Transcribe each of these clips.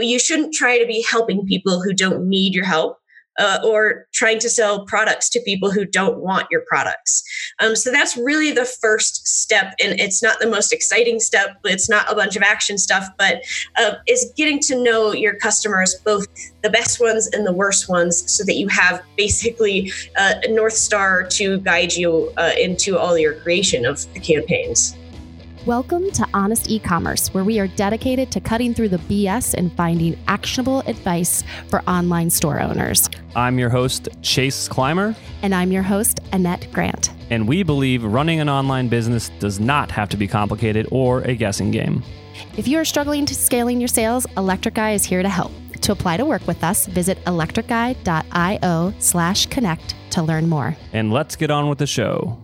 you shouldn't try to be helping people who don't need your help uh, or trying to sell products to people who don't want your products. Um, so that's really the first step. And it's not the most exciting step, it's not a bunch of action stuff, but uh, is getting to know your customers, both the best ones and the worst ones, so that you have basically uh, a North Star to guide you uh, into all your creation of the campaigns. Welcome to Honest E-commerce, where we are dedicated to cutting through the BS and finding actionable advice for online store owners. I'm your host, Chase Clymer. And I'm your host, Annette Grant. And we believe running an online business does not have to be complicated or a guessing game. If you are struggling to scaling your sales, Electric Eye is here to help. To apply to work with us, visit electriceye.io slash connect to learn more. And let's get on with the show.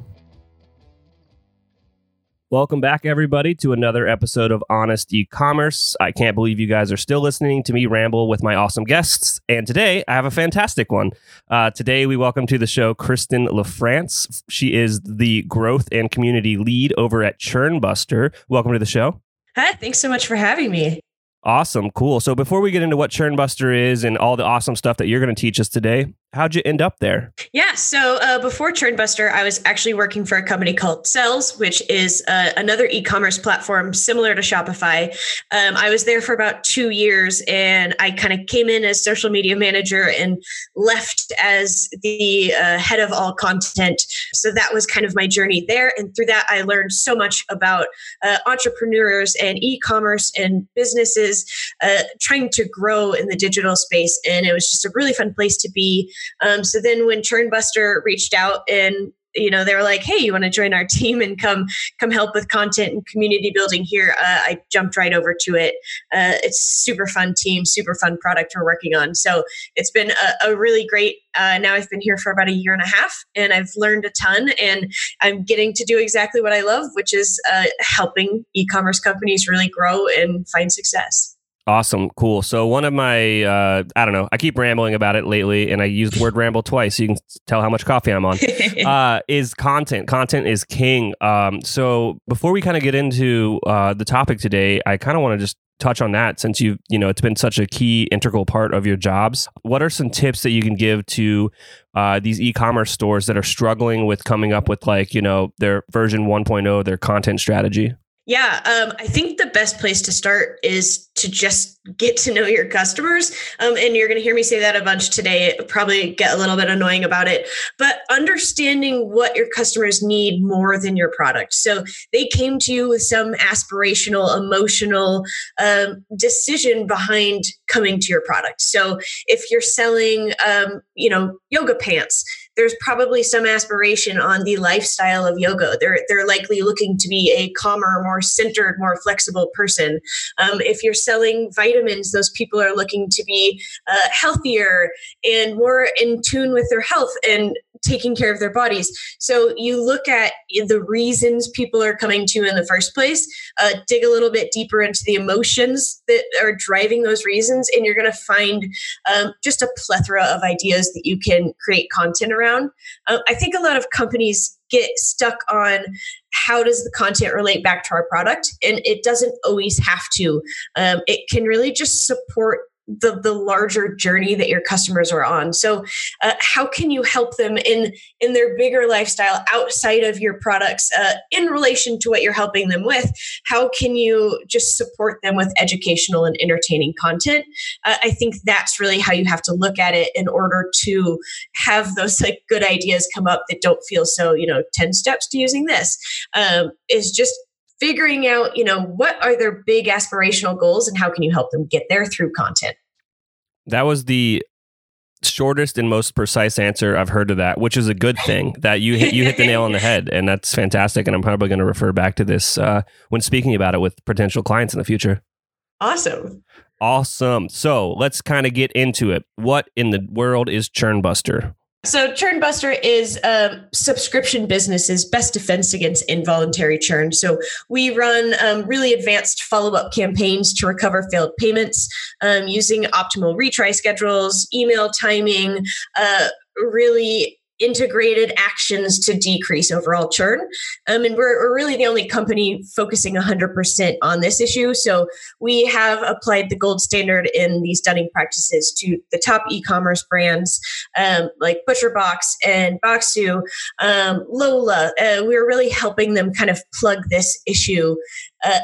Welcome back, everybody, to another episode of Honest E-commerce. I can't believe you guys are still listening to me ramble with my awesome guests. And today, I have a fantastic one. Uh, today, we welcome to the show Kristen LaFrance. She is the growth and community lead over at Churnbuster. Welcome to the show. Hi, thanks so much for having me. Awesome, cool. So before we get into what Churnbuster is and all the awesome stuff that you're going to teach us today, how'd you end up there? Yeah, so uh, before Churnbuster, I was actually working for a company called Sellfy, which is uh, another e-commerce platform similar to Shopify. Um, I was there for about two years, and I kind of came in as social media manager and left as the uh, head of all content. So that was kind of my journey there, and through that, I learned so much about uh, entrepreneurs and e-commerce and businesses uh, trying to grow in the digital space, and it was just a really fun place to be. Um, so then when Churnbuster reached out and you know they were like hey you want to join our team and come come help with content and community building here? Uh, i jumped right over to it. Uh, it's super fun team super fun product we're working on. So it's been a, a really great uh, now i've been here for about a year and a half and i've learned a ton and i'm getting to do exactly what i love which is uh, helping e-commerce companies really grow and find success Awesome, cool. So one of my, uh, I don't know, I keep rambling about it lately, and I use the word ramble twice, so you can tell how much coffee I'm on. uh, is content? Content is king. Um, so before we kind of get into uh, the topic today, I kind of want to just touch on that since you you know it's been such a key integral part of your jobs. What are some tips that you can give to uh, these e-commerce stores that are struggling with coming up with like you know their version 1.0, their content strategy? Yeah, um, I think the best place to start is to just get to know your customers. Um, and you're going to hear me say that a bunch today, probably get a little bit annoying about it, but understanding what your customers need more than your product. So they came to you with some aspirational, emotional um, decision behind coming to your product. So if you're selling, um, you know, yoga pants, there's probably some aspiration on the lifestyle of yoga. They're they're likely looking to be a calmer, more centered, more flexible person. Um, if you're selling vitamins, those people are looking to be uh, healthier and more in tune with their health and taking care of their bodies. So you look at the reasons people are coming to in the first place, uh, dig a little bit deeper into the emotions that are driving those reasons, and you're going to find um, just a plethora of ideas that you can create content around. Uh, I think a lot of companies get stuck on how does the content relate back to our product and it doesn't always have to um, it can really just support the the larger journey that your customers are on. So uh, how can you help them in in their bigger lifestyle outside of your products uh, in relation to what you're helping them with? How can you just support them with educational and entertaining content? Uh, i think that's really how you have to look at it in order to have those like good ideas come up that don't feel so you know 10 steps to using this um, is just figuring out, you know, what are their big aspirational goals and how can you help them get there through content? That was the shortest and most precise answer I've heard of that, which is a good thing that you hit, you hit the nail on the head. And that's fantastic. And I'm probably going to refer back to this uh, when speaking about it with potential clients in the future. Awesome. Awesome. So let's kind of get into it. What in the world is Churnbuster? So, Churnbuster is a subscription business's best defense against involuntary churn. So, we run um, really advanced follow up campaigns to recover failed payments um, using optimal retry schedules, email timing, uh, really integrated actions to decrease overall churn. Um, and we're, we're, really the only company focusing 100% on this issue. So we have applied the gold standard in these dunning practices to the top e commerce brands um, like ButcherBox and Bokksu, um, Lola. Uh, we're really helping them kind of plug this issue uh,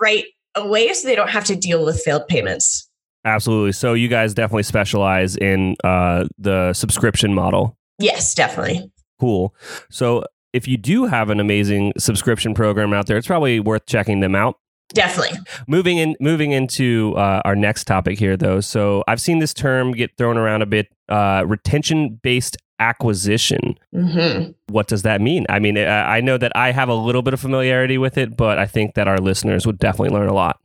right away so they don't have to deal with failed payments. Absolutely. So you guys definitely specialize in uh, the subscription model. Yes, definitely. Cool. So if you do have an amazing subscription program out there, it's probably worth checking them out. Definitely. Moving in, moving into uh, our next topic here, though. So I've seen this term get thrown around a bit: uh, retention-based acquisition. Mm-hmm. What does that mean? I mean, I know that I have a little bit of familiarity with it, but I think that our listeners would definitely learn a lot.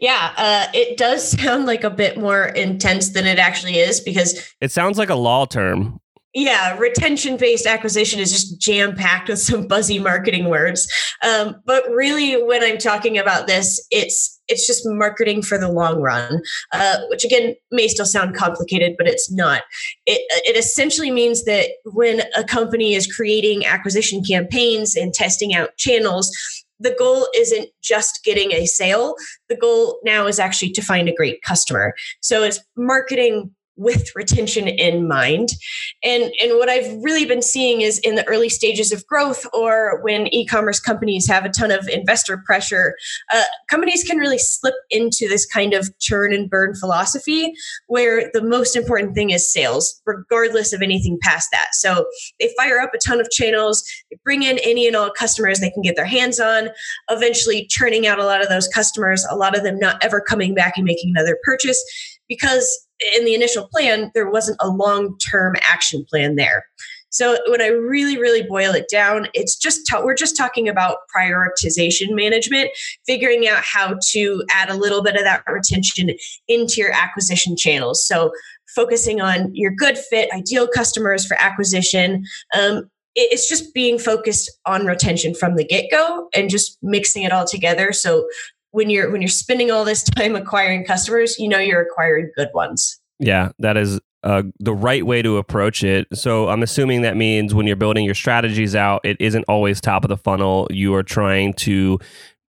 Yeah, uh, it does sound like a bit more intense than it actually is because it sounds like a law term. Yeah, retention based acquisition is just jam packed with some buzzy marketing words. Um, but really, when I'm talking about this, it's it's just marketing for the long run, uh, which again may still sound complicated, but it's not. It, it essentially means that when a company is creating acquisition campaigns and testing out channels, the goal isn't just getting a sale. The goal now is actually to find a great customer. So it's marketing with retention in mind. And, and what I've really been seeing is in the early stages of growth or when e commerce companies have a ton of investor pressure, uh, companies can really slip into this kind of churn and burn philosophy where the most important thing is sales, regardless of anything past that. So they fire up a ton of channels, they bring in any and all customers they can get their hands on, eventually churning out a lot of those customers, a lot of them not ever coming back and making another purchase because in the initial plan, there wasn't a long term action plan there. So when I really, really boil it down, it's just we're just talking about prioritization management, figuring out how to add a little bit of that retention into your acquisition channels. So focusing on your good fit, ideal customers for acquisition. Um, it's just being focused on retention from the get go and just mixing it all together. So when you're when you're spending all this time acquiring customers, you know you're acquiring good ones. Yeah, that is uh, the right way to approach it. So I'm assuming that means when you're building your strategies out, it isn't always top of the funnel. You are trying to,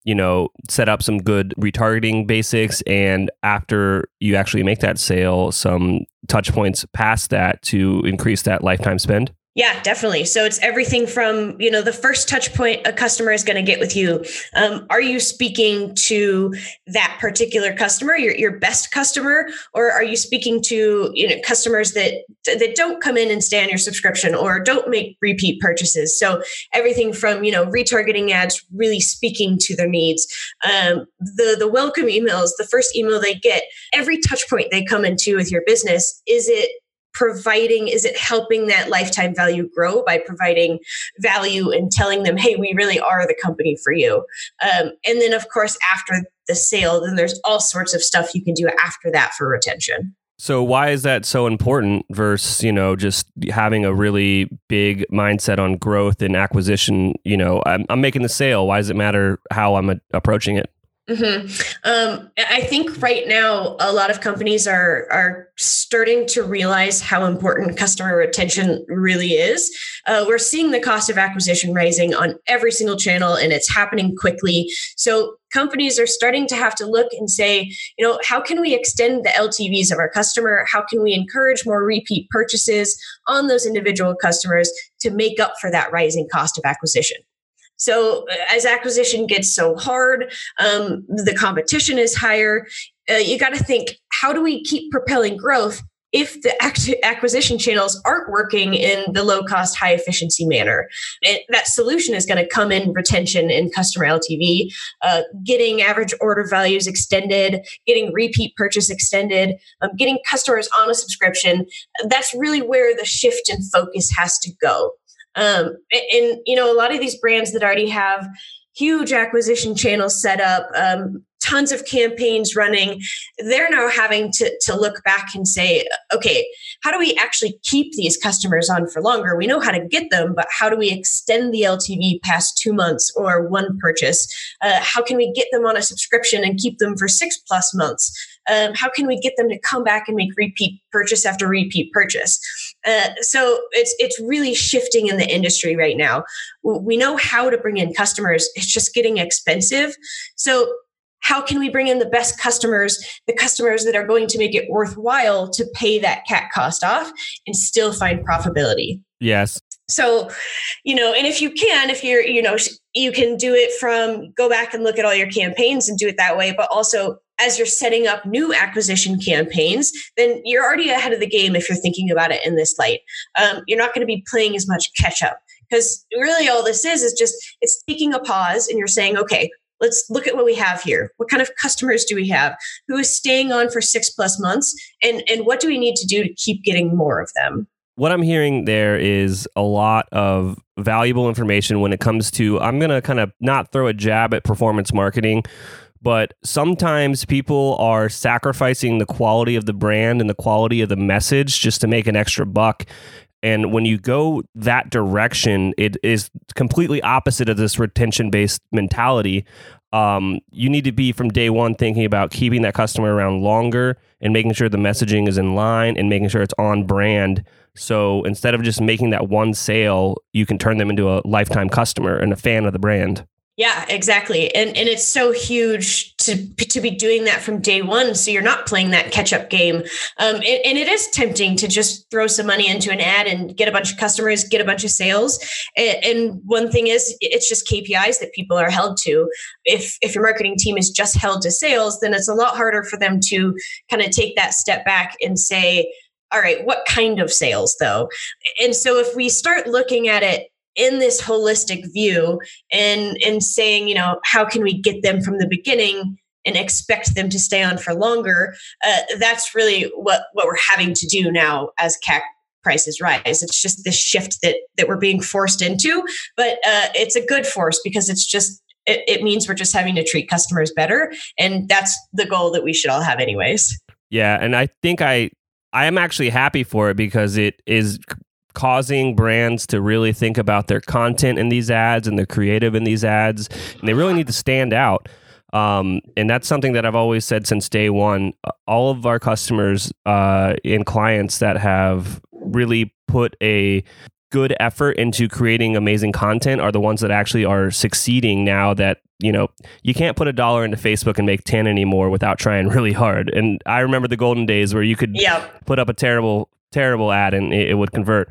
you know, set up some good retargeting basics, and after you actually make that sale, some touch points past that to increase that lifetime spend. Yeah, definitely. So it's everything from, you know, the first touch point a customer is going to get with you. Um, are you speaking to that particular customer, your, your best customer, or are you speaking to, you know, customers that, that don't come in and stay on your subscription or don't make repeat purchases? So everything from, you know, retargeting ads, really speaking to their needs. Um, the, the welcome emails, the first email they get, every touch point they come into with your business, is it providing is it helping that lifetime value grow by providing value and telling them hey we really are the company for you um, and then of course after the sale then there's all sorts of stuff you can do after that for retention so why is that so important versus, you know, just having a really big mindset on growth and acquisition? You know, I'm, I'm making the sale. Why does it matter how I'm a- approaching it? Mm-hmm. Um, I think right now a lot of companies are are starting to realize how important customer retention really is. Uh, we're seeing the cost of acquisition rising on every single channel, and it's happening quickly. So companies are starting to have to look and say, you know, how can we extend the LTVs of our customer? How can we encourage more repeat purchases on those individual customers to make up for that rising cost of acquisition? So uh, as acquisition gets so hard, um, the competition is higher. Uh, you got to think: how do we keep propelling growth if the acquisition channels aren't working in the low cost, high efficiency manner. That solution is going to come in retention and customer LTV, uh, getting average order values extended, getting repeat purchase extended, um, getting customers on a subscription. That's really where the shift in focus has to go. Um, and, you know, a lot of these brands that already have huge acquisition channels set up, um, tons of campaigns running, they're now having to, to look back and say, okay, how do we actually keep these customers on for longer? We know how to get them, but how do we extend the LTV past two months or one purchase? Uh, how can we get them on a subscription and keep them for six plus months? Um, how can we get them to come back and make repeat purchase after repeat purchase? Uh, so it's it's really shifting in the industry right now. We know how to bring in customers. It's just getting expensive. So how can we bring in the best customers, the customers that are going to make it worthwhile to pay that cat cost off and still find profitability? Yes. So, you know, and if you can, if you're, you know, you can do it from go back and look at all your campaigns and do it that way, but also as you're setting up new acquisition campaigns, then you're already ahead of the game if you're thinking about it in this light. Um, you're not going to be playing as much catch up because really all this is is just it's taking a pause and you're saying, okay, let's look at what we have here. What kind of customers do we have? Who is staying on for six plus months? And and what do we need to do to keep getting more of them? what I'm hearing there is a lot of valuable information when it comes to, I'm going to kind of not throw a jab at performance marketing, but sometimes people are sacrificing the quality of the brand and the quality of the message just to make an extra buck. And when you go that direction, it is completely opposite of this retention based mentality. Um, you need to be from day one thinking about keeping that customer around longer and making sure the messaging is in line and making sure it's on brand so instead of just making that one sale, you can turn them into a lifetime customer and a fan of the brand. Yeah, exactly. And and it's so huge to to be doing that from day one. So you're not playing that catch up game. Um, and, and, it is tempting to just throw some money into an ad and get a bunch of customers, get a bunch of sales. And, and one thing is, it's just KPIs that people are held to. If if your marketing team is just held to sales, then it's a lot harder for them to kind of take that step back and say all right, what kind of sales though? And so if we start looking at it in this holistic view and and saying, you know, how can we get them from the beginning and expect them to stay on for longer? Uh, that's really what what we're having to do now as CAC prices rise. It's just this shift that that we're being forced into, but uh, it's a good force because it's just it, it means we're just having to treat customers better, and that's the goal that we should all have, anyways. Yeah, and I think I I am actually happy for it because it is causing brands to really think about their content in these ads and the creative in these ads, and they really need to stand out. Um, and that's something that I've always said since day one. All of our customers uh, and clients that have really put a good effort into creating amazing content are the ones that actually are succeeding now that you know you can't put a dollar into facebook and make 10 anymore without trying really hard and i remember the golden days where you could yep. put up a terrible terrible ad and it, it would convert.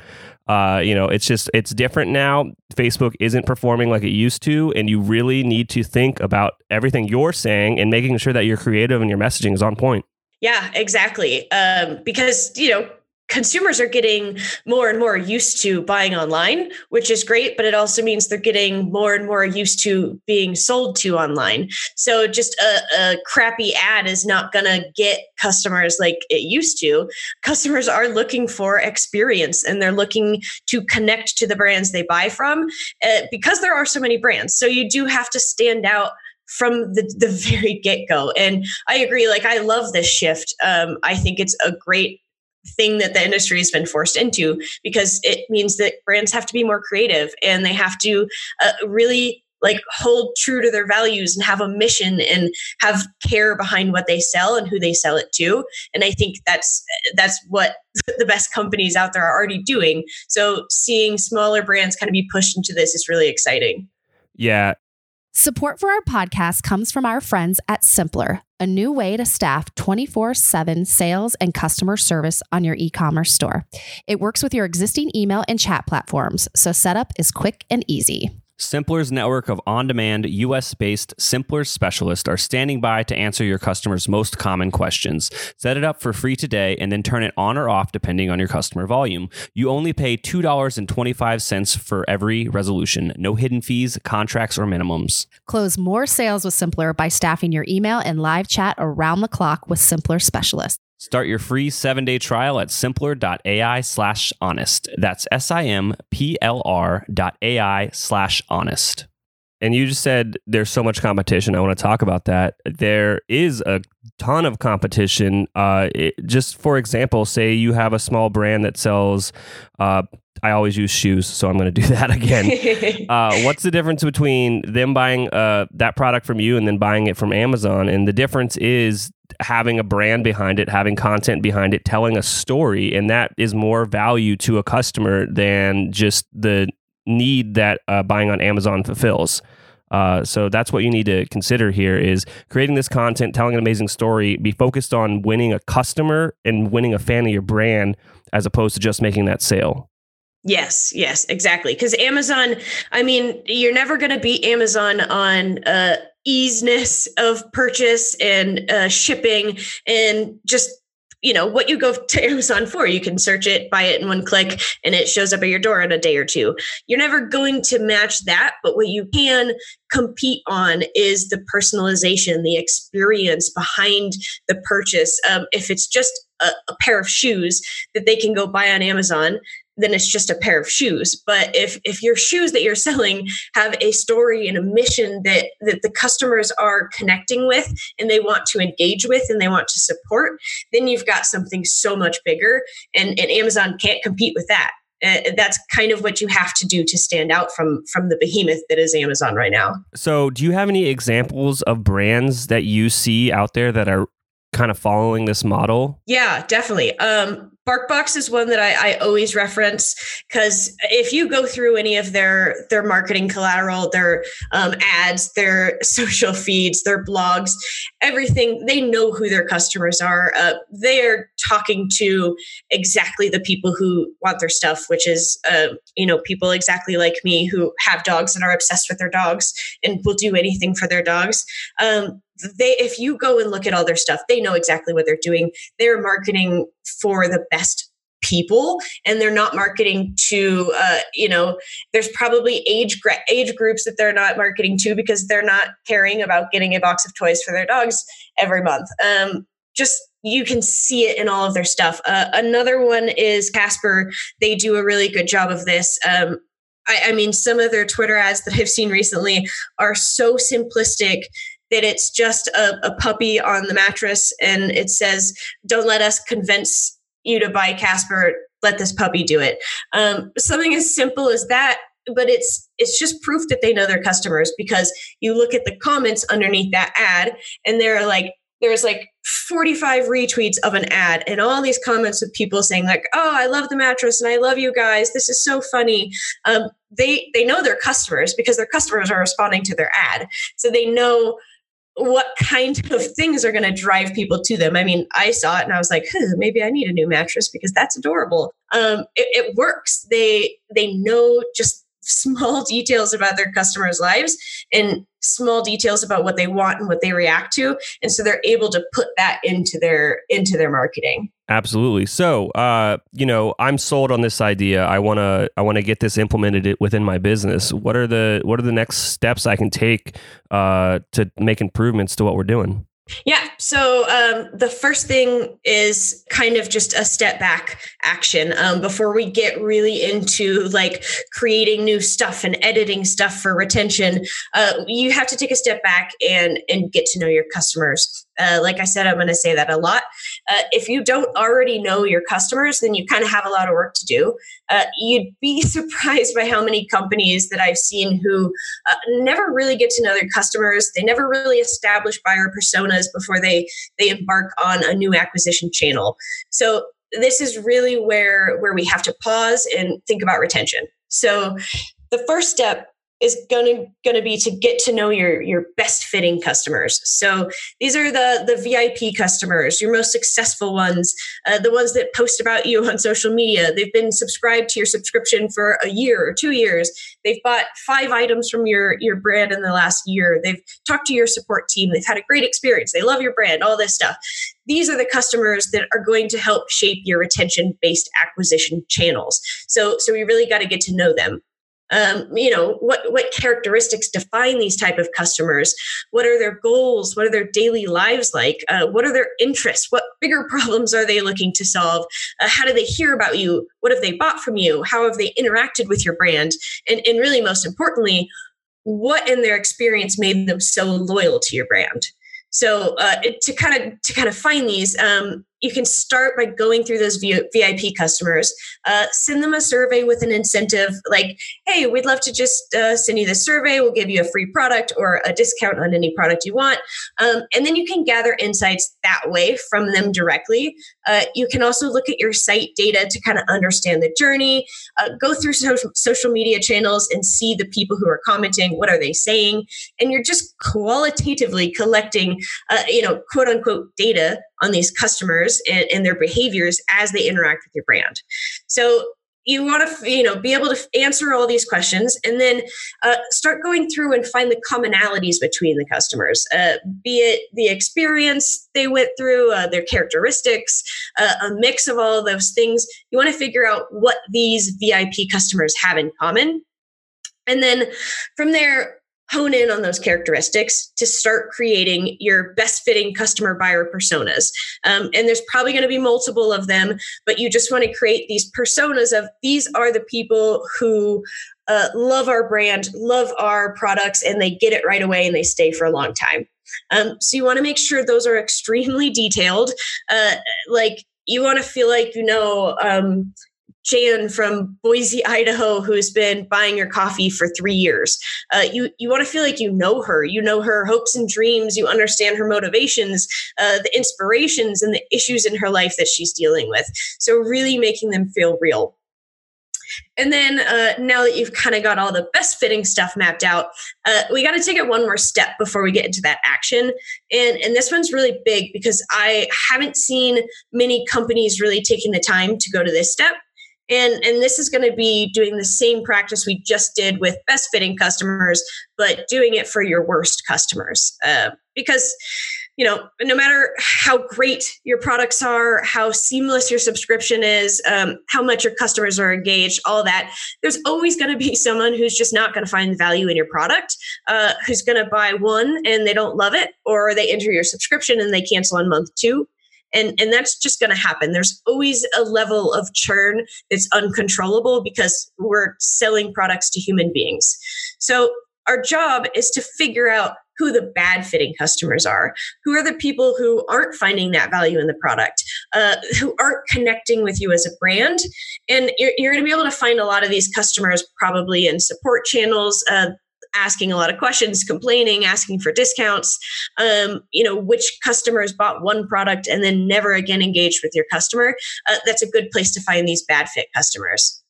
Uh, you know it's just it's different now. Facebook isn't performing like it used to and you really need to think about everything you're saying and making sure that you're creative and your messaging is on point. Yeah, exactly. Um, because you know consumers are getting more and more used to buying online, which is great, but it also means they're getting more and more used to being sold to online. So just a, a crappy ad is not going to get customers like it used to. Customers are looking for experience and they're looking to connect to the brands they buy from uh, because there are so many brands. So you do have to stand out from the, the very get-go and i agree like i love this shift um, i think it's a great thing that the industry has been forced into because it means that brands have to be more creative and they have to uh, really like hold true to their values and have a mission and have care behind what they sell and who they sell it to. And i think that's that's what the best companies out there are already doing. So seeing smaller brands kind of be pushed into this is really exciting. Yeah. Support for our podcast comes from our friends at Simplr, a new way to staff 24 7 sales and customer service on your e commerce store. It works with your existing email and chat platforms, so setup is quick and easy. Simplr's network of on demand, US based Simplr specialists are standing by to answer your customers' most common questions. Set it up for free today and then turn it on or off depending on your customer volume. You only pay $2.25 for every resolution. No hidden fees, contracts, or minimums. Close more sales with Simplr by staffing your email and live chat around the clock with Simplr specialists. Start your free seven day trial at simplr.ai slash honest. That's S I M P L R dot AI slash honest. And you just said there's so much competition. I want to talk about that. There is a ton of competition. Uh, it, just for example, say you have a small brand that sells. Uh, I always use shoes, so I'm going to do that again. uh, what's the difference between them buying uh, that product from you and then buying it from Amazon? And the difference is having a brand behind it, having content behind it, telling a story, and that is more value to a customer than just the need that uh, buying on Amazon fulfills. Uh, so that's what you need to consider here is creating this content, telling an amazing story, be focused on winning a customer and winning a fan of your brand as opposed to just making that sale. Yes, yes, exactly. Because Amazon, I mean, you're never going to beat Amazon on uh, easiness of purchase and uh, shipping and just you know what you go to Amazon for. You can search it, buy it in one click, and it shows up at your door in a day or two. You're never going to match that, but what you can compete on is the personalization, the experience behind the purchase. Um, if it's just a, a pair of shoes that they can go buy on Amazon, then it's just a pair of shoes but if if your shoes that you're selling have a story and a mission that that the customers are connecting with and they want to engage with and they want to support then you've got something so much bigger and and amazon can't compete with that uh, that's kind of what you have to do to stand out from from the behemoth that is Amazon right now. So, do you have any examples of brands that you see out there that are kind of following this model? Yeah, definitely. Um, BarkBox is one that I, I always reference because if you go through any of their their marketing collateral, their um, ads, their social feeds, their blogs, everything, they know who their customers are. Uh, they are talking to exactly the people who want their stuff, which is uh, you know people exactly like me who have dogs and are obsessed with their dogs and will do anything for their dogs. Um, they if you go and look at all their stuff they know exactly what they're doing. They're marketing for the best people and they're not marketing to uh, you know there's probably age age groups that they're not marketing to because they're not caring about getting a box of toys for their dogs every month. Um, just you can see it in all of their stuff. Uh, another one is casper. They do a really good job of this. Um, I, I mean some of their twitter ads that i've seen recently are so simplistic that it's just a, a puppy on the mattress and it says, Don't let us convince you to buy Casper, let this puppy do it. Um, something as simple as that but it's it's just proof that they know their customers because you look at the comments underneath that ad and they're like there's like 45 retweets of an ad and all these comments of people saying like oh i love the mattress and i love you guys. This is so funny. Um, they they know their customers because their customers are responding to their ad. So they know what kind of things are going to drive people to them. I mean, I saw it and I was like, huh, maybe I need a new mattress because that's adorable. Um, it, it works. They they know just small details about their customers' lives and small details about what they want and what they react to. And so they're able to put that into their into their marketing. Absolutely. So uh you know i'm sold on this idea. I want to i want to get this implemented within my business. What are the what are the next steps i can take uh to make improvements to what we're doing yeah. So um, the first thing is kind of just a step back action um, before we get really into like creating new stuff and editing stuff for retention. Uh, you have to take a step back and and get to know your customers. Uh, like I said, I'm going to say that a lot. Uh, if you don't already know your customers, then you kind of have a lot of work to do. Uh, you'd be surprised by how many companies that I've seen who uh, never really get to know their customers. They never really establish buyer personas before they they embark on a new acquisition channel. So this is really where where we have to pause and think about retention. So the first step is going to going to be to get to know your your best fitting customers. So these are the the vip customers your most successful ones uh, the ones that post about you on social media. They've been subscribed to your subscription for a year or two years. They've bought five items from your your brand in the last year. They've talked to your support team. They've had a great experience. They love your brand all this stuff. These are the customers that are going to help shape your retention based acquisition channels. So so we really got to get to know them um, you know what what characteristics define these type of customers? What are their goals? What are their daily lives like? Uh, what are their interests? What bigger problems are they looking to solve? Uh, how do they hear about you? What have they bought from you? How have they interacted with your brand? And, and really most importantly what in their experience made them so loyal to your brand? So uh, to kind of to kind of find these um, you can start by going through those VIP customers, uh, send them a survey with an incentive like, hey, we'd love to just uh, send you this survey. We'll give you a free product or a discount on any product you want. Um, and then you can gather insights that way from them directly. Uh, you can also look at your site data to kind of understand the journey, uh, go through social, social media channels and see the people who are commenting. What are they saying? And you're just qualitatively collecting, uh, you know, quote unquote data on these customers and, and their behaviors as they interact with your brand. So you want to you know be able to answer all these questions and then uh, start going through and find the commonalities between the customers uh, be it the experience they went through uh, their characteristics uh, a mix of all of those things you want to figure out what these vip customers have in common and then from there hone in on those characteristics to start creating your best fitting customer buyer personas. Um, and there's probably going to be multiple of them, but you just want to create these personas of these are the people who uh, love our brand, love our products, and they get it right away and they stay for a long time. Um, so you want to make sure those are extremely detailed. Uh, like you want to feel like you know um, Jan from Boise, Idaho, who's been buying your coffee for three years. Uh, you you want to feel like you know her. You know her hopes and dreams. You understand her motivations, uh, the inspirations, and the issues in her life that she's dealing with. So really making them feel real. And then uh, now that you've kind of got all the best fitting stuff mapped out, uh, we got to take it one more step before we get into that action. And, and this one's really big because I haven't seen many companies really taking the time to go to this step and and this is going to be doing the same practice we just did with best fitting customers but doing it for your worst customers. Uh, because you know no matter how great your products are how seamless your subscription is um, how much your customers are engaged all that there's always going to be someone who's just not going to find value in your product uh, who's going to buy one and they don't love it or they enter your subscription and they cancel on month two and and that's just going to happen. There's always a level of churn that's uncontrollable because we're selling products to human beings. So our job is to figure out who the bad fitting customers are. Who are the people who aren't finding that value in the product? Uh, who aren't connecting with you as a brand? And you're, you're going to be able to find a lot of these customers probably in support channels uh, asking a lot of questions, complaining, asking for discounts. Um, you know, which customers bought one product and then never again engaged with your customer. Uh, that's a good place to find these bad fit customers.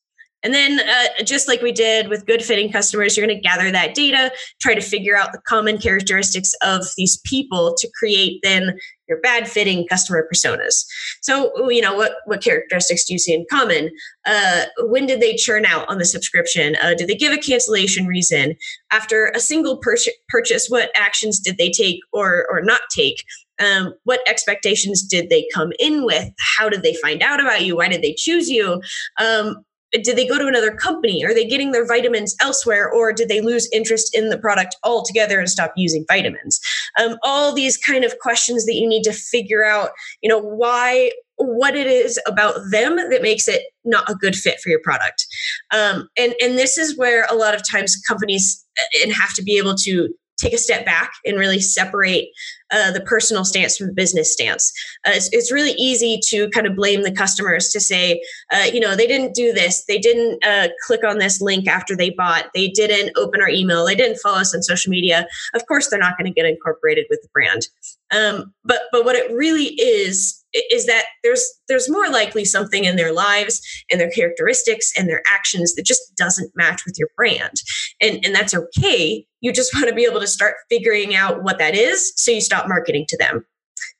And then, uh, just like we did with good fitting customers, you're going to gather that data, try to figure out the common characteristics of these people to create then your bad fitting customer personas. So, you know, what, what characteristics do you see in common? Uh, when did they churn out on the subscription? Uh, did they give a cancellation reason? After a single pur- purchase, what actions did they take or, or not take? Um, what expectations did they come in with? How did they find out about you? Why did they choose you? Um, did they go to another company? Are they getting their vitamins elsewhere? Or did they lose interest in the product altogether and stop using vitamins? Um, all these kind of questions that you need to figure out, you know, why, what it is about them that makes it not a good fit for your product. Um, and, and this is where a lot of times companies uh, and have to be able to take a step back and really separate uh, the personal stance from the business stance. Uh, it's, it's, really easy to kind of blame the customers to say, uh, you know, they didn't do this, they didn't uh, click on this link after they bought, they didn't open our email, they didn't follow us on social media. Of course, they're not going to get incorporated with the brand. Um, but but what it really is is that there's there's more likely something in their lives and their characteristics and their actions that just doesn't match with your brand. And and that's okay. You just want to be able to start figuring out what that is so you stop marketing to them.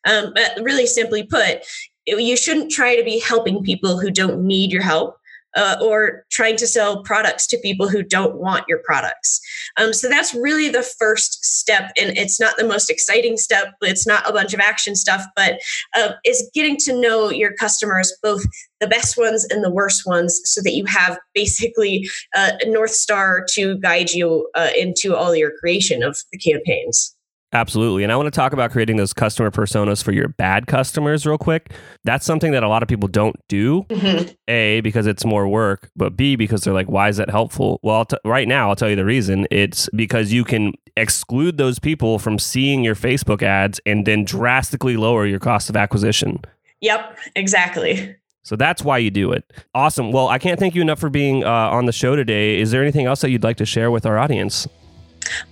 Um, but really simply put you shouldn't try to be helping people who don't need your help uh, or trying to sell products to people who don't want your products. Um, so that's really the first step. And it's not the most exciting step, but it's not a bunch of action stuff, but uh, is getting to know your customers, both the best ones and the worst ones, so that you have basically a North Star to guide you uh, into all your creation of the campaigns. Absolutely. And I want to talk about creating those customer personas for your bad customers real quick. That's something that a lot of people don't do. Mm-hmm. A, because it's more work, but B, because they're like, why is that helpful? Well, t- right now, I'll tell you the reason. It's because you can exclude those people from seeing your Facebook ads and then drastically lower your cost of acquisition. Yep, exactly. So that's why you do it. Awesome. Well, I can't thank you enough for being uh, on the show today. Is there anything else that you'd like to share with our audience?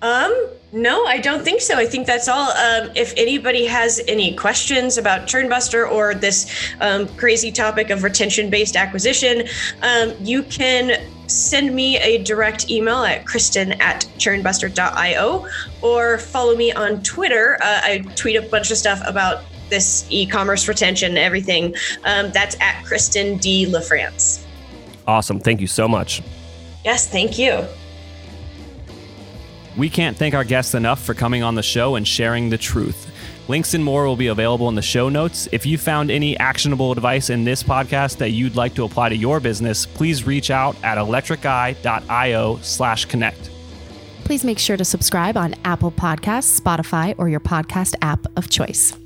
Um, no, I don't think so. I think that's all. Um, if anybody has any questions about Churnbuster or this um, crazy topic of retention based acquisition, um, you can send me a direct email at kristen at churnbuster.io or follow me on Twitter. Uh, I tweet a bunch of stuff about this e-commerce retention everything um, that's at kristen d lafrance awesome thank you so much yes thank you we can't thank our guests enough for coming on the show and sharing the truth. Links and more will be available in the show notes. If you found any actionable advice in this podcast that you'd like to apply to your business please reach out at electriceye.io slash connect. Please make sure to subscribe on apple podcasts spotify or your podcast app of choice